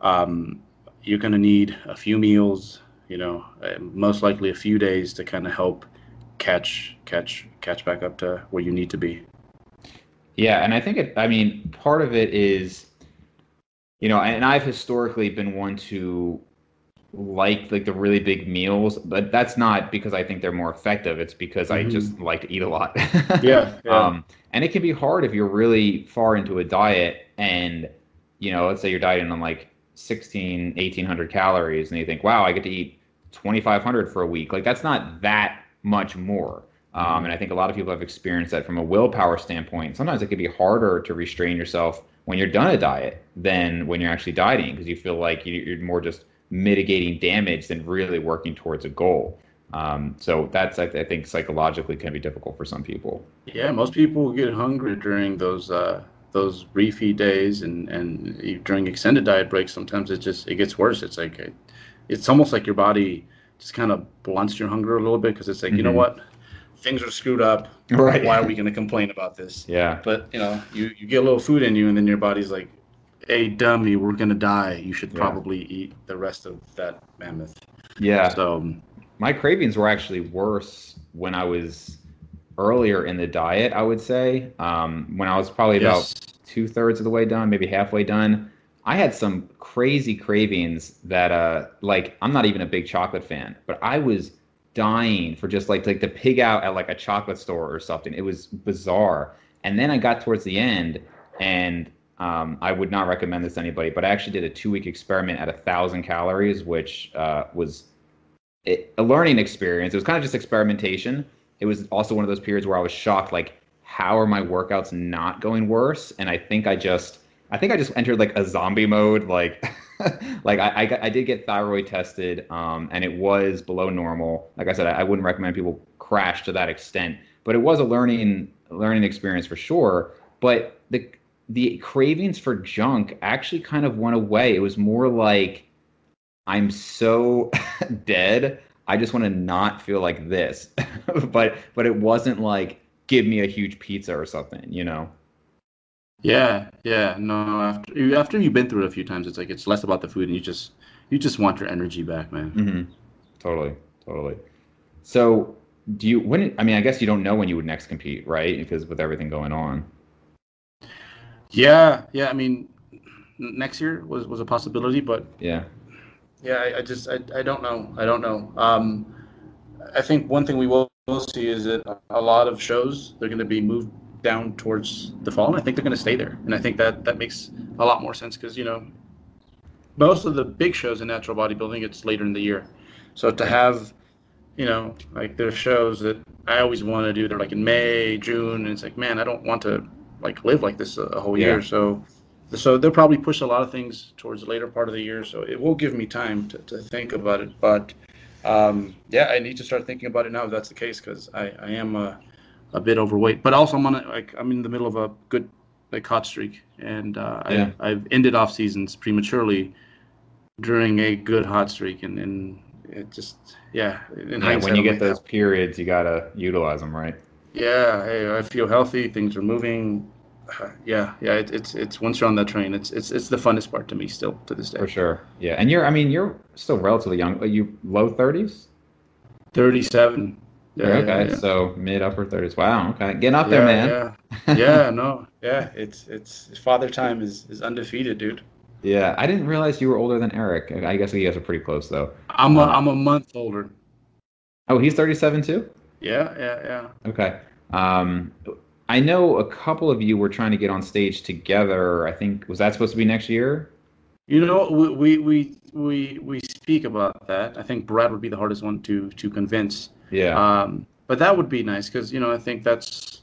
um, you're going to need a few meals. You know, most likely a few days to kind of help catch catch catch back up to where you need to be. Yeah, and I think it. I mean, part of it is, you know, and I've historically been one to like like the really big meals, but that's not because I think they're more effective. It's because mm-hmm. I just like to eat a lot. yeah, yeah. Um, and it can be hard if you're really far into a diet and you know, let's say you're dieting on like 16, 1800 calories and you think, wow, I get to eat 2500 for a week. Like that's not that much more. Um, and I think a lot of people have experienced that from a willpower standpoint. Sometimes it can be harder to restrain yourself when you're done a diet than when you're actually dieting because you feel like you're more just mitigating damage than really working towards a goal. Um, so that's I, think psychologically can be difficult for some people. Yeah, most people get hungry during those uh, those refeed days and and during extended diet breaks. Sometimes it just it gets worse. It's like it's almost like your body just kind of blunts your hunger a little bit because it's like mm-hmm. you know mm-hmm. what things are screwed up. Right. Why are we going to complain about this? Yeah. But you know, you you get a little food in you, and then your body's like, "Hey, dummy, we're going to die. You should yeah. probably eat the rest of that mammoth." Yeah. So my cravings were actually worse when I was earlier in the diet. I would say um, when I was probably yes. about two thirds of the way done, maybe halfway done. I had some crazy cravings that, uh, like, I'm not even a big chocolate fan, but I was dying for just like like to pig out at like a chocolate store or something. It was bizarre. And then I got towards the end, and um, I would not recommend this to anybody, but I actually did a two week experiment at a thousand calories, which uh, was a learning experience. It was kind of just experimentation. It was also one of those periods where I was shocked, like, how are my workouts not going worse? And I think I just, I think I just entered like a zombie mode, like. like I, I, I, did get thyroid tested, um, and it was below normal. Like I said, I, I, wouldn't recommend people crash to that extent, but it was a learning learning experience for sure. But the the cravings for junk actually kind of went away. It was more like I'm so dead. I just want to not feel like this. but but it wasn't like give me a huge pizza or something, you know. Yeah, yeah. No, after after you've been through it a few times, it's like it's less about the food, and you just you just want your energy back, man. Mm-hmm. Totally, totally. So, do you when? I mean, I guess you don't know when you would next compete, right? Because with everything going on. Yeah, yeah. I mean, next year was was a possibility, but yeah, yeah. I, I just I, I don't know. I don't know. Um, I think one thing we will see is that a lot of shows they're going to be moved down towards the fall, and I think they're going to stay there. And I think that that makes a lot more sense because you know most of the big shows in natural bodybuilding it's later in the year. So to have you know like there's shows that I always want to do. They're like in May, June, and it's like man, I don't want to like live like this a, a whole year. Yeah. So so they'll probably push a lot of things towards the later part of the year. So it will give me time to, to think about it. But um, yeah, I need to start thinking about it now if that's the case because I, I am a a bit overweight, but also I'm on a, like I'm in the middle of a good like hot streak, and uh, yeah. I, have ended off seasons prematurely during a good hot streak, and, and it just yeah. yeah when you get those periods, you gotta utilize them, right? Yeah, hey, I feel healthy. Things are moving. yeah, yeah. It, it's it's once you're on that train, it's it's it's the funnest part to me still to this day. For sure. Yeah, and you're I mean you're still relatively young. Are you low thirties? Thirty-seven. Yeah, okay, yeah. so mid upper thirties. Wow. Okay, getting up there, man. Yeah, yeah, no, yeah. It's it's father time is is undefeated, dude. Yeah, I didn't realize you were older than Eric. I guess you guys are pretty close, though. I'm a, am uh, a month older. Oh, he's 37 too. Yeah, yeah, yeah. Okay. Um, I know a couple of you were trying to get on stage together. I think was that supposed to be next year? You know, we we we we speak about that. I think Brad would be the hardest one to to convince. Yeah. Um, but that would be nice because you know I think that's,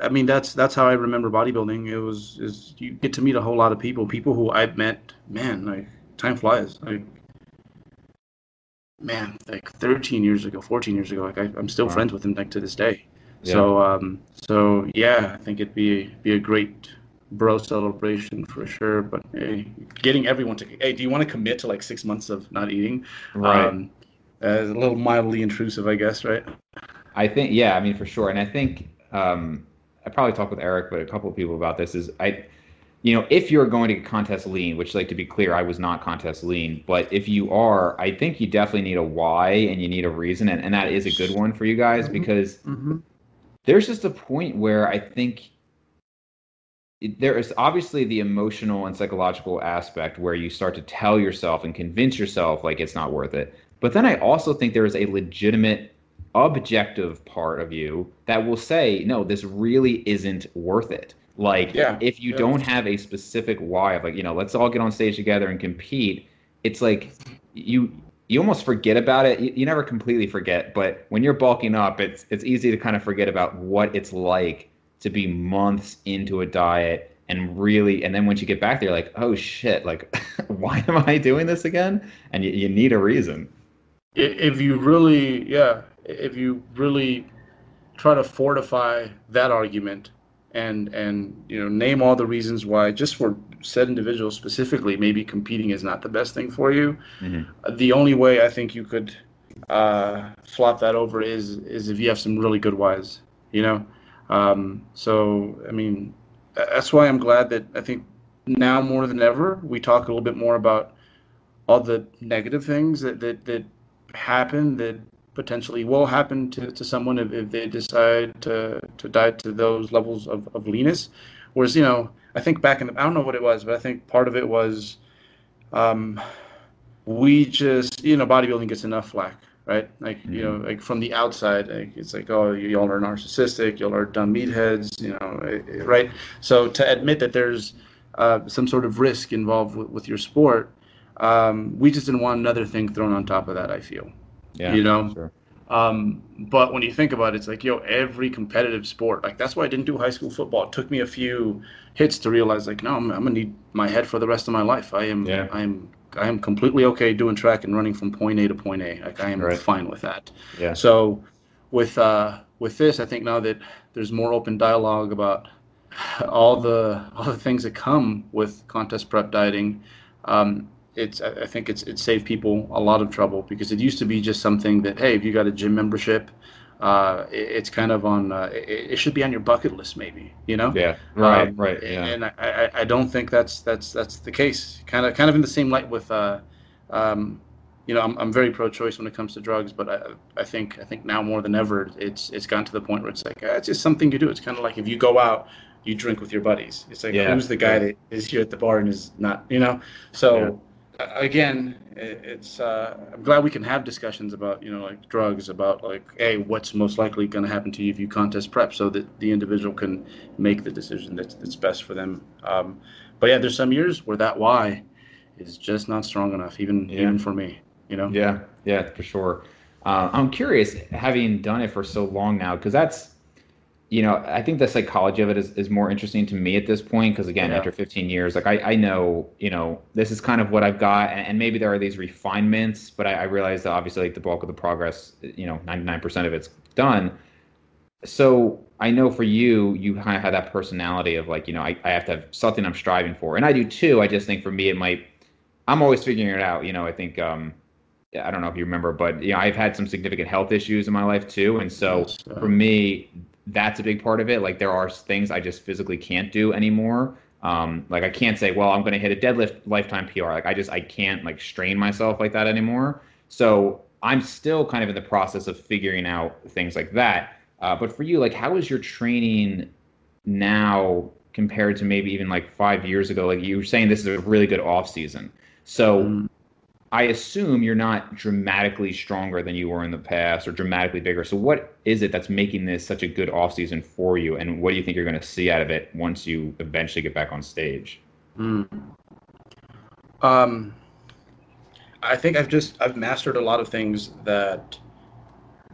I mean that's that's how I remember bodybuilding. It was is you get to meet a whole lot of people, people who I've met. Man, like time flies. Like man, like 13 years ago, 14 years ago, like I, am still wow. friends with him like to this day. Yeah. So um, so yeah, I think it'd be be a great bro celebration for sure. But hey, getting everyone to hey, do you want to commit to like six months of not eating? Right. Um, a little mildly intrusive, I guess, right? I think, yeah, I mean, for sure. And I think um, I probably talked with Eric, but a couple of people about this is I, you know, if you're going to contest lean, which, like, to be clear, I was not contest lean, but if you are, I think you definitely need a why and you need a reason. And, and that is a good one for you guys mm-hmm. because mm-hmm. there's just a point where I think there is obviously the emotional and psychological aspect where you start to tell yourself and convince yourself like it's not worth it but then I also think there is a legitimate objective part of you that will say, no, this really isn't worth it. Like, yeah, if you yeah. don't have a specific why of like, you know, let's all get on stage together and compete, it's like you you almost forget about it. You, you, never completely forget, but when you're bulking up, it's it's easy to kind of forget about what it's like to be months into a diet and really, and then once you get back there, like, oh shit, like, why am I doing this again? And you, you need a reason. If you really, yeah, if you really try to fortify that argument and and you know name all the reasons why just for said individual specifically maybe competing is not the best thing for you mm-hmm. the only way i think you could uh, flop that over is is if you have some really good whys you know um, so i mean that's why i'm glad that i think now more than ever we talk a little bit more about all the negative things that that, that happen that potentially will happen to, to someone if, if they decide to, to diet to those levels of, of leanness. Whereas, you know, I think back in the, I don't know what it was, but I think part of it was um, we just, you know, bodybuilding gets enough flack, right? Like, mm-hmm. you know, mm-hmm. like from the outside, like, it's like, oh, y'all are narcissistic, y'all are dumb meatheads, you know, eh, eh, right? So to admit that there's uh, some sort of risk involved with, with your sport, um, we just didn't want another thing thrown on top of that, I feel. Yeah, you know. Sure. Um, but when you think about it, it's like yo, every competitive sport. Like that's why I didn't do high school football. It took me a few hits to realize like, no, I'm, I'm gonna need my head for the rest of my life. I am, yeah. I am, I am completely okay doing track and running from point A to point A. Like I am right. fine with that. Yeah. So with uh, with this, I think now that there's more open dialogue about all the all the things that come with contest prep dieting. Um, it's I think it's it saved people a lot of trouble because it used to be just something that hey if you got a gym membership uh, it, it's kind of on uh, it, it, should be on your bucket list maybe you know? Yeah. Right um, right yeah. and I, I, don't think that's that's that's the case. Kind of kind of in the same light with uh, um, you know I'm, I'm very pro-choice when it comes to drugs but I, I think I think now more than ever it's it's gotten to the point where it's like uh, it's just something you do. It's kind of like if you go out you drink with your buddies. It's like yeah. who's the guy that is here at the bar and is not you know? So again, it's uh, I'm glad we can have discussions about you know like drugs, about like hey, what's most likely going to happen to you if you contest prep, so that the individual can make the decision that's that's best for them. Um, but yeah, there's some years where that why is just not strong enough, even yeah. even for me. You know. Yeah, yeah, for sure. Uh, I'm curious, having done it for so long now, because that's you know, I think the psychology of it is, is more interesting to me at this point because again, yeah. after 15 years, like I, I know, you know, this is kind of what I've got, and, and maybe there are these refinements, but I, I realize that obviously like the bulk of the progress, you know, 99% of it's done. So I know for you, you kind of have that personality of like, you know, I, I have to have something I'm striving for, and I do too. I just think for me, it might. I'm always figuring it out. You know, I think um, I don't know if you remember, but you know, I've had some significant health issues in my life too, and so for me, that's a big part of it. Like there are things I just physically can't do anymore. Um, like I can't say, well, I'm going to hit a deadlift lifetime PR. Like I just I can't like strain myself like that anymore. So I'm still kind of in the process of figuring out things like that. Uh, but for you, like, how is your training now compared to maybe even like five years ago? Like you were saying, this is a really good off season. So mm. I assume you're not dramatically stronger than you were in the past or dramatically bigger. So what is it that's making this such a good offseason for you and what do you think you're going to see out of it once you eventually get back on stage? Mm. Um I think I've just I've mastered a lot of things that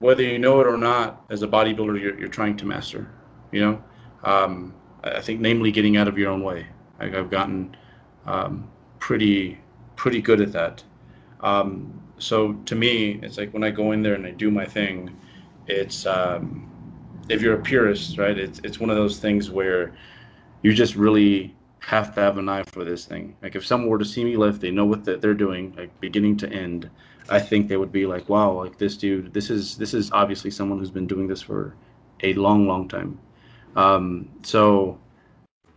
whether you know it or not as a bodybuilder you're, you're trying to master, you know? Um, I think namely getting out of your own way. Like I've gotten um, pretty pretty good at that. Um, so to me, it's like when I go in there and I do my thing, it's um, if you're a purist, right? It's it's one of those things where you just really have to have an eye for this thing. Like if someone were to see me lift, they know what the, they're doing, like beginning to end. I think they would be like, "Wow, like this dude, this is this is obviously someone who's been doing this for a long, long time." Um, so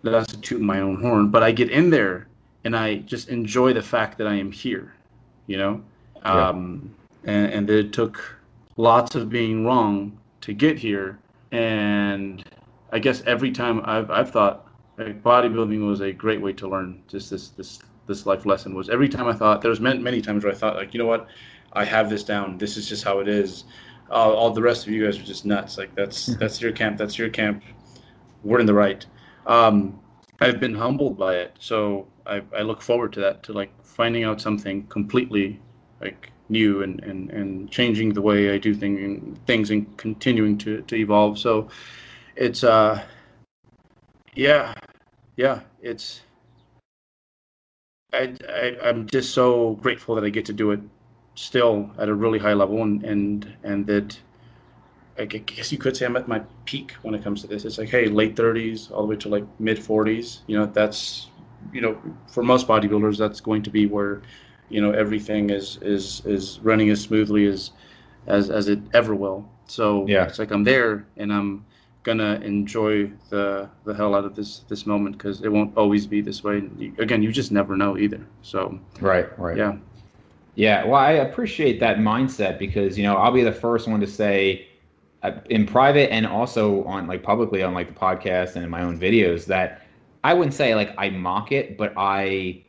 that's to toot my own horn. But I get in there and I just enjoy the fact that I am here you know, yeah. um, and, and it took lots of being wrong to get here. And I guess every time I've I've thought like, bodybuilding was a great way to learn just this this this life lesson was every time I thought there was many, many times where I thought like you know what? I have this down. This is just how it is. Uh, all the rest of you guys are just nuts. Like that's that's your camp. That's your camp. We're in the right. Um, I've been humbled by it. So I, I look forward to that to like finding out something completely like new and, and, and changing the way I do thing, things and continuing to, to evolve. So it's, uh, yeah, yeah, it's, I, I, I'm just so grateful that I get to do it still at a really high level and, and, and that I guess you could say I'm at my peak when it comes to this. It's like, hey, late 30s all the way to like mid 40s. You know, that's, you know, for most bodybuilders, that's going to be where you know everything is is is running as smoothly as as as it ever will. So yeah, it's like I'm there and I'm gonna enjoy the the hell out of this this moment because it won't always be this way. Again, you just never know either. So right, right, yeah, yeah. Well, I appreciate that mindset because you know I'll be the first one to say uh, in private and also on like publicly on like the podcast and in my own videos that I wouldn't say like I mock it, but I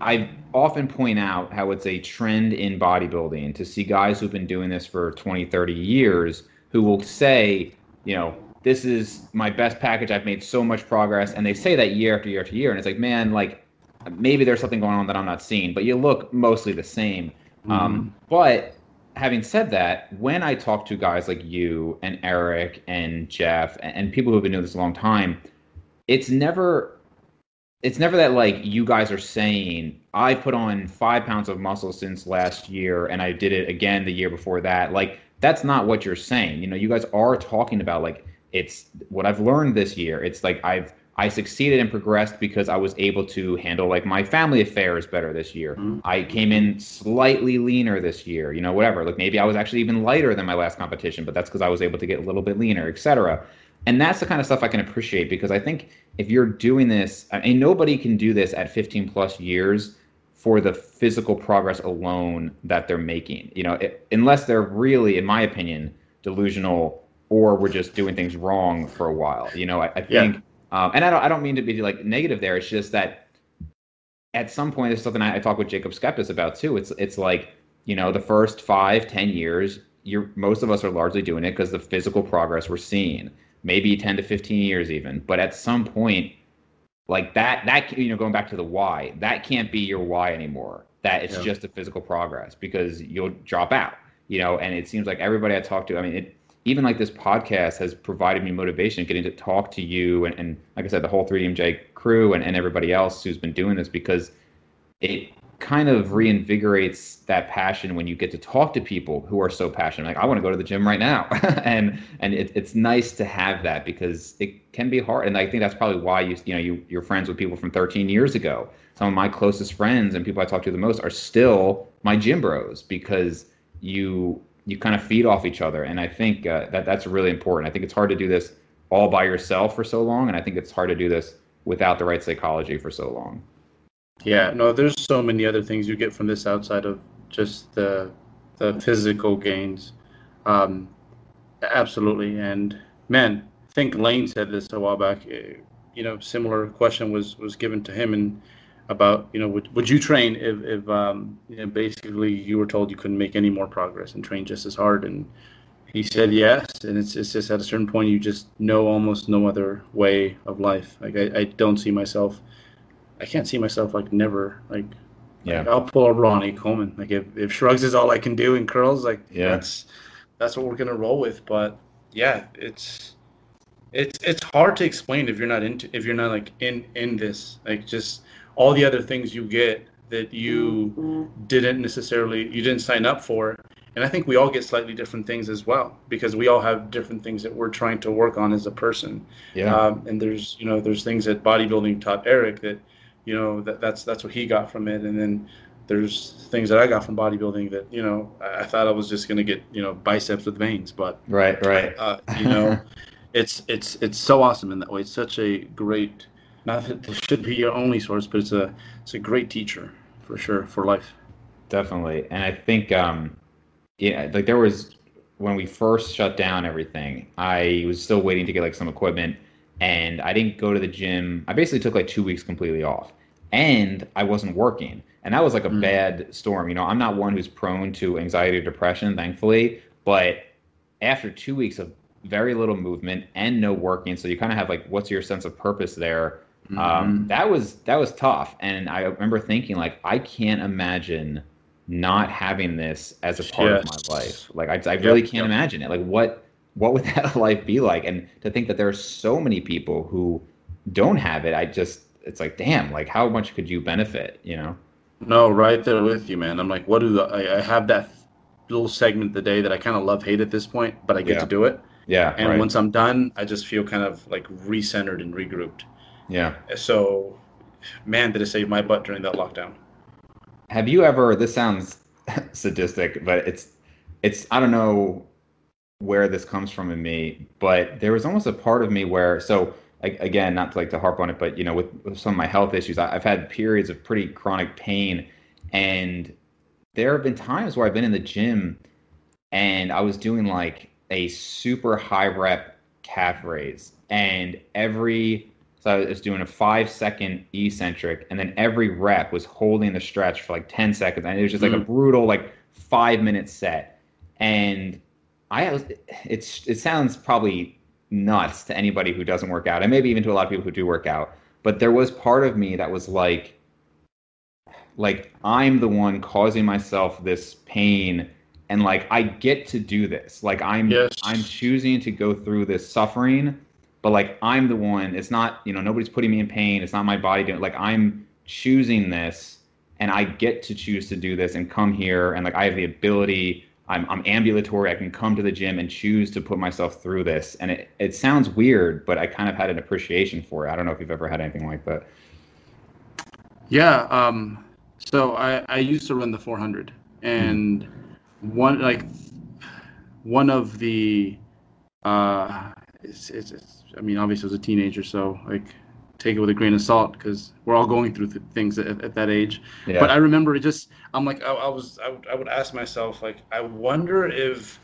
I often point out how it's a trend in bodybuilding to see guys who've been doing this for 20, 30 years who will say, you know, this is my best package. I've made so much progress. And they say that year after year after year. And it's like, man, like maybe there's something going on that I'm not seeing, but you look mostly the same. Mm-hmm. Um, but having said that, when I talk to guys like you and Eric and Jeff and, and people who've been doing this a long time, it's never it's never that like you guys are saying I put on five pounds of muscle since last year and I did it again the year before that. Like that's not what you're saying. You know, you guys are talking about like it's what I've learned this year. It's like I've I succeeded and progressed because I was able to handle like my family affairs better this year. Mm-hmm. I came in slightly leaner this year, you know, whatever. Like maybe I was actually even lighter than my last competition, but that's because I was able to get a little bit leaner, etc and that's the kind of stuff I can appreciate because I think if you're doing this, I mean, nobody can do this at 15 plus years for the physical progress alone that they're making. You know, it, unless they're really, in my opinion, delusional or we're just doing things wrong for a while. You know, I, I think, yeah. um, and I don't, I don't mean to be like negative there. It's just that at some point, there's something I, I talk with Jacob Schepis about too. It's, it's like, you know, the first five, ten years, you're most of us are largely doing it because the physical progress we're seeing maybe 10 to 15 years even. But at some point, like that, that, you know, going back to the why, that can't be your why anymore. That it's yeah. just a physical progress because you'll drop out, you know, and it seems like everybody I talk to, I mean, it, even like this podcast has provided me motivation getting to talk to you and, and like I said, the whole 3DMJ crew and, and everybody else who's been doing this because it kind of reinvigorates that passion when you get to talk to people who are so passionate. Like I want to go to the gym right now, and and it, it's nice to have that because it can be hard. And I think that's probably why you you know you you're friends with people from 13 years ago. Some of my closest friends and people I talk to the most are still my gym bros because you you kind of feed off each other. And I think uh, that that's really important. I think it's hard to do this all by yourself for so long, and I think it's hard to do this without the right psychology for so long. Yeah, no, there's so many other things you get from this outside of just the the physical gains. Um, absolutely, and man, I think Layne said this a while back. Eh, you know, similar question was was given to him and about you know would, would you train if, if um, you know, basically you were told you couldn't make any more progress and train just as hard? And he said yes. And it's, it's just at a certain point you just know almost no other way of life. Like I, I don't see myself I can't see myself like never like yeah. Like, I'll pull a Ronnie Coleman. Like if, if shrugs is all I can do in curls, like yeah. that's that's what we're gonna roll with. But yeah, it's it's it's hard to explain if you're not into if you're not like in in this. Like just all the other things you get that you mm-hmm. didn't necessarily you didn't sign up for. And I think we all get slightly different things as well because we all have different things that we're trying to work on as a person. Yeah. Um, and there's you know there's things that bodybuilding taught Eric that you know that that's that's what he got from it and then there's things that I got from bodybuilding that you know I, thought I was just gonna get you know biceps with veins, but right, right, uh, you know, it's it's it's so awesome in that way. It's such a great, not that it should be your only source, but it's a it's a great teacher for sure for life. Definitely, and I think um, yeah, like there was when we first shut down everything, I was still waiting to get like some equipment, and I didn't go to the gym. I basically took like two weeks completely off and I wasn't working. And that was like a mm. bad storm. You know, I'm not one who's prone to anxiety or depression, thankfully, but after two weeks of very little movement and no working, so you kind of have like, what's your sense of purpose there? Um, mm-hmm. Um, that was that was tough, and I remember thinking like, I can't imagine not having this as a part yes. of my life. Like I, I really yep, can't yep. imagine it. Like what what would that life be like? And to think that there are so many people who don't have it, I just it's like damn, like how much could you benefit? You know? No, right there with you, man. I'm like, what do the, I, I have that little segment of the day that I kind of love hate at this point, but I get yeah. to do it. Yeah. And right. once I'm done, I just feel kind of like recentered and regrouped. Yeah. So, man, did it save my butt during that lockdown. Have you ever? This sounds sadistic, but it's it's I don't know where this comes from in me, but there was almost a part of me where so again, not to like to harp on it, but you know, with, with some of my health issues, I, I've had periods of pretty chronic pain, and there have been times where I've been in the gym and I was doing like a super high rep calf raise, and every so I was doing a five second eccentric, and then every rep was holding the stretch for like 10 seconds. And it was just like mm-hmm. a brutal, like five minute set. And I it's, it sounds probably nuts to anybody who doesn't work out, and maybe even to a lot of people who do work out. But there was part of me that was like, like I'm the one causing myself this pain and like I get to do this. Like I'm yes. I'm choosing to go through this suffering but like I'm the one. It's not you know nobody's putting me in pain. It's not my body doing. Like I'm choosing this, and I get to choose to do this and come here, and like I have the ability. I'm I'm ambulatory. I can come to the gym and choose to put myself through this, and it it sounds weird, but I kind of had an appreciation for it. I don't know if you've ever had anything like that. Yeah. Um. So I I used to run the 400, and mm-hmm. one like one of the uh it's, it's, it's I mean, obviously, I was a teenager, so like take it with a grain of salt because we're all going through th- things at, at, that age. Yeah. But I remember it just, I'm like, I, I was, I would, I would ask myself, like, I wonder if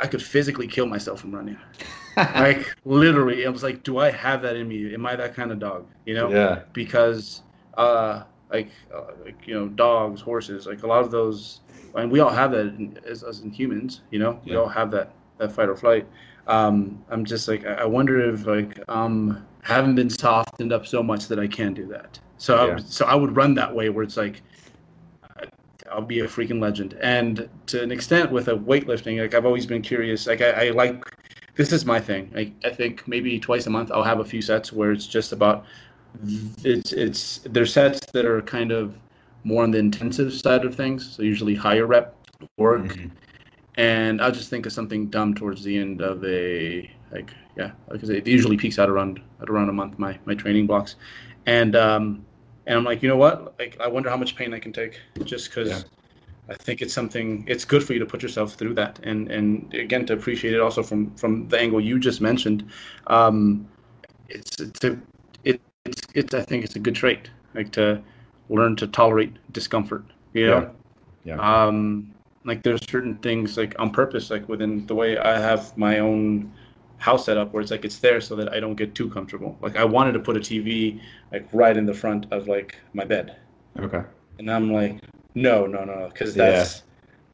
I could physically kill myself from running. like literally, I was like, do I have that in me? Am I that kind of dog? You know? Yeah. Because, uh, like, uh, like you know, dogs, horses, like a lot of those, and we all have that in, as, as in humans. You know, yeah. we all have that that fight or flight um, I'm just like I wonder if like um haven't been softened up so much that I can do that. So yeah. I, so I would run that way where it's like I'll be a freaking legend. And to an extent with a weightlifting, like I've always been curious. Like I, I like this is my thing. Like I think maybe twice a month I'll have a few sets where it's just about it's it's there's sets that are kind of more on the intensive side of things. So usually higher rep work. Mm-hmm and I'll just think of something dumb towards the end of a like yeah because it usually peaks out around at around a month my my training blocks, and um and I'm like you know what like I wonder how much pain I can take just because. Yeah. I think it's something. It's good for you to put yourself through that, and and again to appreciate it also from from the angle you just mentioned. Um, it's it's a, it, it's it's I think it's a good trait, like to learn to tolerate discomfort. You know? Yeah. yeah. Um, like there's certain things like on purpose like within the way i have my own house set up where it's like it's there so that i don't get too comfortable. Like i wanted to put a tv like right in the front of like my bed. Okay. And i'm like no no no because that's yeah.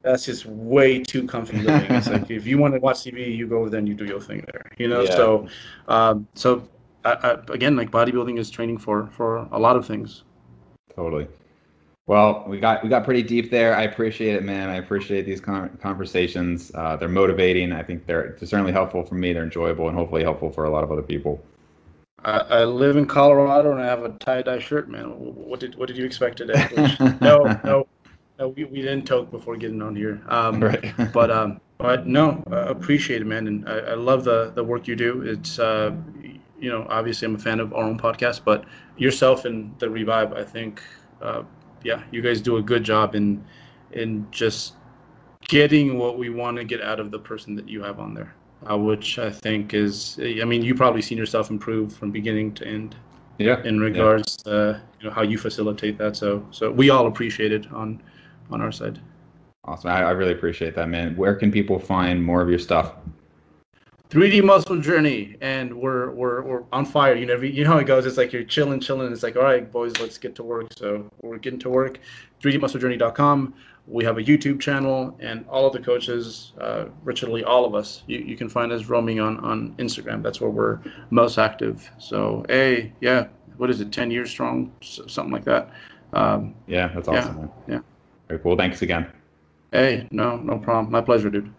that's just way too comfy living it's like if you want to watch tv you go over there and you do your thing there you know? Yeah. so um so I, I, again like bodybuilding is training for for a lot of things. Totally well, we got we got pretty deep there. I appreciate it, man. I appreciate these con- conversations. Uh, they're motivating. I think they're, they're certainly helpful for me. They're enjoyable and hopefully helpful for a lot of other people. I, I live in Colorado and I have a tie dye shirt, man. What did what did you expect today? No, no, no. We, we didn't talk before getting on here. Um, right. but um, but no, uh, appreciate it, man. And I, I love the the work you do. It's uh, you know, obviously I'm a fan of our own podcast, but yourself and the Revive, I think. Uh, yeah, you guys do a good job in in just getting what we want to get out of the person that you have on there, uh, which I think is, I mean, you probably seen yourself improve from beginning to end. Yeah. In regards yeah. to you know how you facilitate that, so so we all appreciate it on on our side. Awesome, I, I really appreciate that, man. Where can people find more of your stuff? 3D muscle journey, and we're we're we're on fire. You know, you know how it goes. It's like you're chilling, chilling. It's like, all right, boys, let's get to work. So we're getting to work. 3dmusclejourney.com. We have a YouTube channel, and all of the coaches, uh, virtually all of us, you, you can find us roaming on on Instagram. That's where we're most active. So, hey, yeah, what is it? 10 years strong, something like that. Um, yeah, that's awesome. Yeah, yeah. Very cool. Thanks again. Hey, no, no problem. My pleasure, dude.